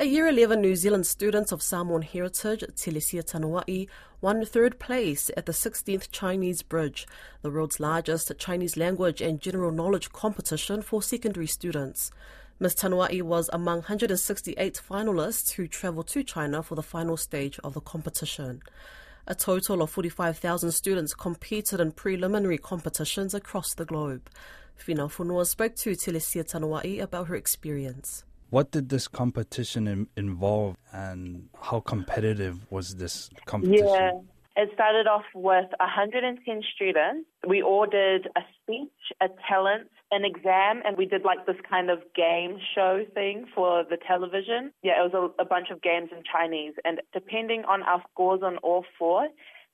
A year 11 New Zealand student of Samoan heritage, Telesia Tanua'i, won third place at the 16th Chinese Bridge, the world's largest Chinese language and general knowledge competition for secondary students. Ms. Tanua'i was among 168 finalists who travelled to China for the final stage of the competition. A total of 45,000 students competed in preliminary competitions across the globe. Fina Funua spoke to Telesia Tanua'i about her experience. What did this competition involve and how competitive was this competition? Yeah, it started off with 110 students. We did a speech, a talent, an exam, and we did like this kind of game show thing for the television. Yeah, it was a, a bunch of games in Chinese, and depending on our scores on all four,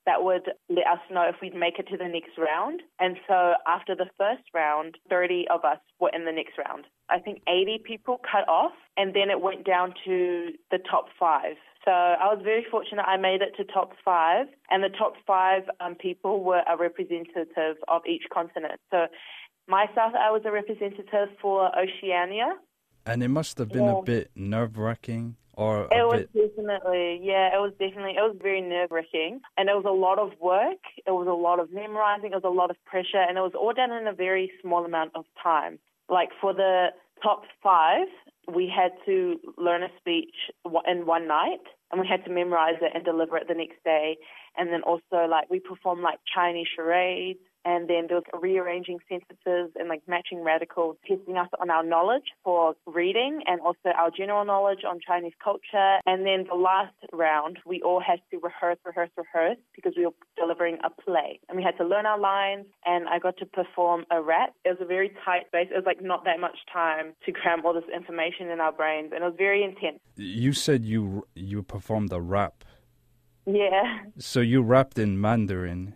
that would let us know if we'd make it to the next round. And so after the first round, 30 of us were in the next round. I think 80 people cut off, and then it went down to the top five. So I was very fortunate I made it to top five, and the top five um, people were a representative of each continent. So myself, I was a representative for Oceania. And it must have been yeah. a bit nerve wracking or it was bit... definitely yeah it was definitely it was very nerve wracking and it was a lot of work. It was a lot of memorizing. It was a lot of pressure. And it was all done in a very small amount of time. Like for the top five we had to learn a speech in one night. And we had to memorize it and deliver it the next day. And then also like we performed like chinese charades and then there was rearranging sentences and like matching radicals, testing us on our knowledge for reading and also our general knowledge on Chinese culture. And then the last round, we all had to rehearse, rehearse, rehearse because we were delivering a play. And we had to learn our lines and I got to perform a rap. It was a very tight space. It was like not that much time to cram all this information in our brains and it was very intense. You said you you performed a rap. Yeah. So you rapped in Mandarin.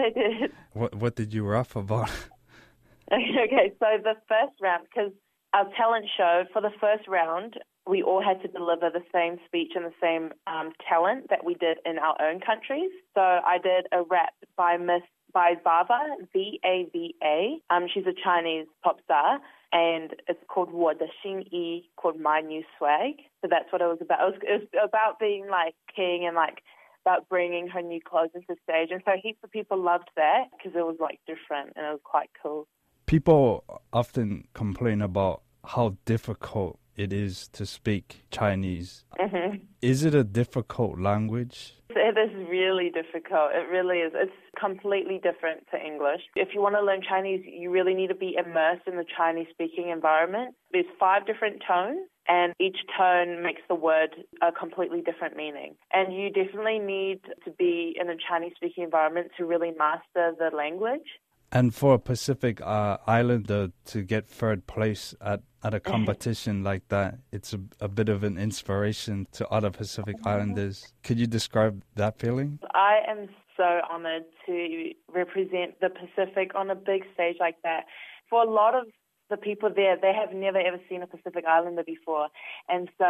I did. What What did you rough about? okay, so the first round, because our talent show for the first round, we all had to deliver the same speech and the same um, talent that we did in our own countries. So I did a rap by Miss by Vava V A V A. Um, she's a Chinese pop star, and it's called Wo De Xin Yi, called My New Swag. So that's what it was about. It was, it was about being like king and like about bringing her new clothes into stage. And so heaps of people loved that because it was like different and it was quite cool. People often complain about how difficult it is to speak Chinese. Mm-hmm. Is it a difficult language? It is really difficult. It really is. It's completely different to English. If you want to learn Chinese, you really need to be immersed in the Chinese speaking environment. There's five different tones and each tone makes the word a completely different meaning. And you definitely need to be in a Chinese speaking environment to really master the language. And for a Pacific uh, Islander to get third place at, at a competition like that, it's a, a bit of an inspiration to other Pacific Islanders. Could you describe that feeling? I am so honored to represent the Pacific on a big stage like that. For a lot of the people there, they have never ever seen a Pacific Islander before. And so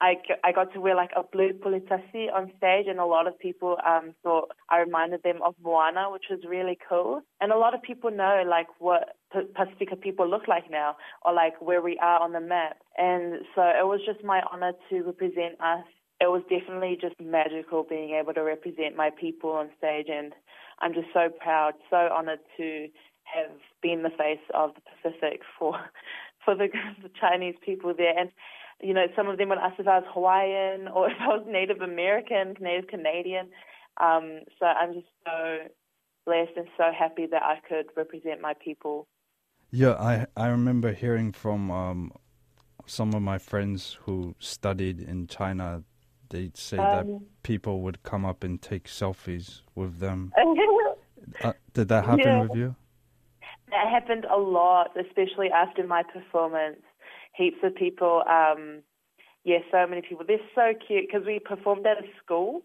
I, I got to wear like a blue puletasi on stage, and a lot of people um, thought I reminded them of Moana, which was really cool. And a lot of people know like what Pacifica people look like now, or like where we are on the map. And so it was just my honor to represent us. It was definitely just magical being able to represent my people on stage, and I'm just so proud, so honored to have been the face of the Pacific for for the, the Chinese people there. And you know, some of them would ask if I was Hawaiian or if I was Native American, Native Canadian. Um, so I'm just so blessed and so happy that I could represent my people. Yeah, I I remember hearing from um, some of my friends who studied in China. They'd say um, that people would come up and take selfies with them. uh, did that happen yeah. with you? That happened a lot, especially after my performance. Heaps of people, um, yeah, so many people. They're so cute because we performed at a school,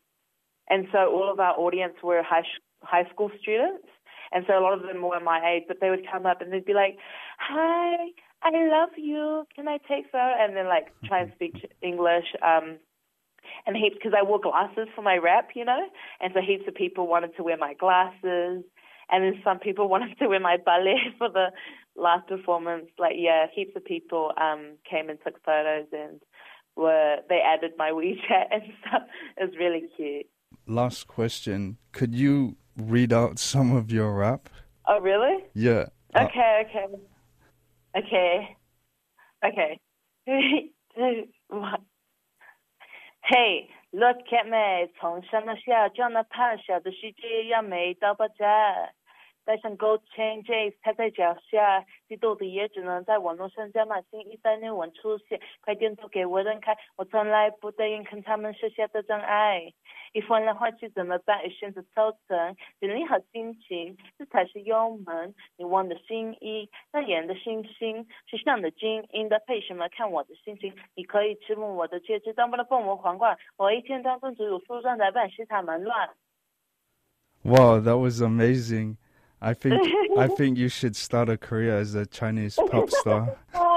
and so all of our audience were high sh- high school students, and so a lot of them were my age. But they would come up and they'd be like, "Hi, I love you. Can I take photo?" And then like try and speak English. Um, and heaps because I wore glasses for my rap, you know, and so heaps of people wanted to wear my glasses and then some people wanted to wear my ballet for the last performance. Like, yeah, heaps of people um, came and took photos, and were they added my WeChat and stuff. It was really cute. Last question: Could you read out some of your rap? Oh, really? Yeah. Okay, okay, okay, okay. Three, two, one. Hey, look at me，从上到下，长得胖小的世界要美到爆炸。 戴上 gold chain J's 踩在脚下，嫉妒的也只能在网络上加码，新一代内文出现，快点都给我让开，我从来不答应看他们设下的障碍。一换来换去怎么办？也选择抽层，整理好心情，这才是幽门。你忘的新衣，那演的星星，时尚的精英的配什么？看我的心情，你可以吃摸我的戒指，当不了凤凰皇冠。我一天当中只有梳妆打扮，西塔蛮乱。Wow, that was amazing. I think I think you should start a career as a Chinese pop star. Oh,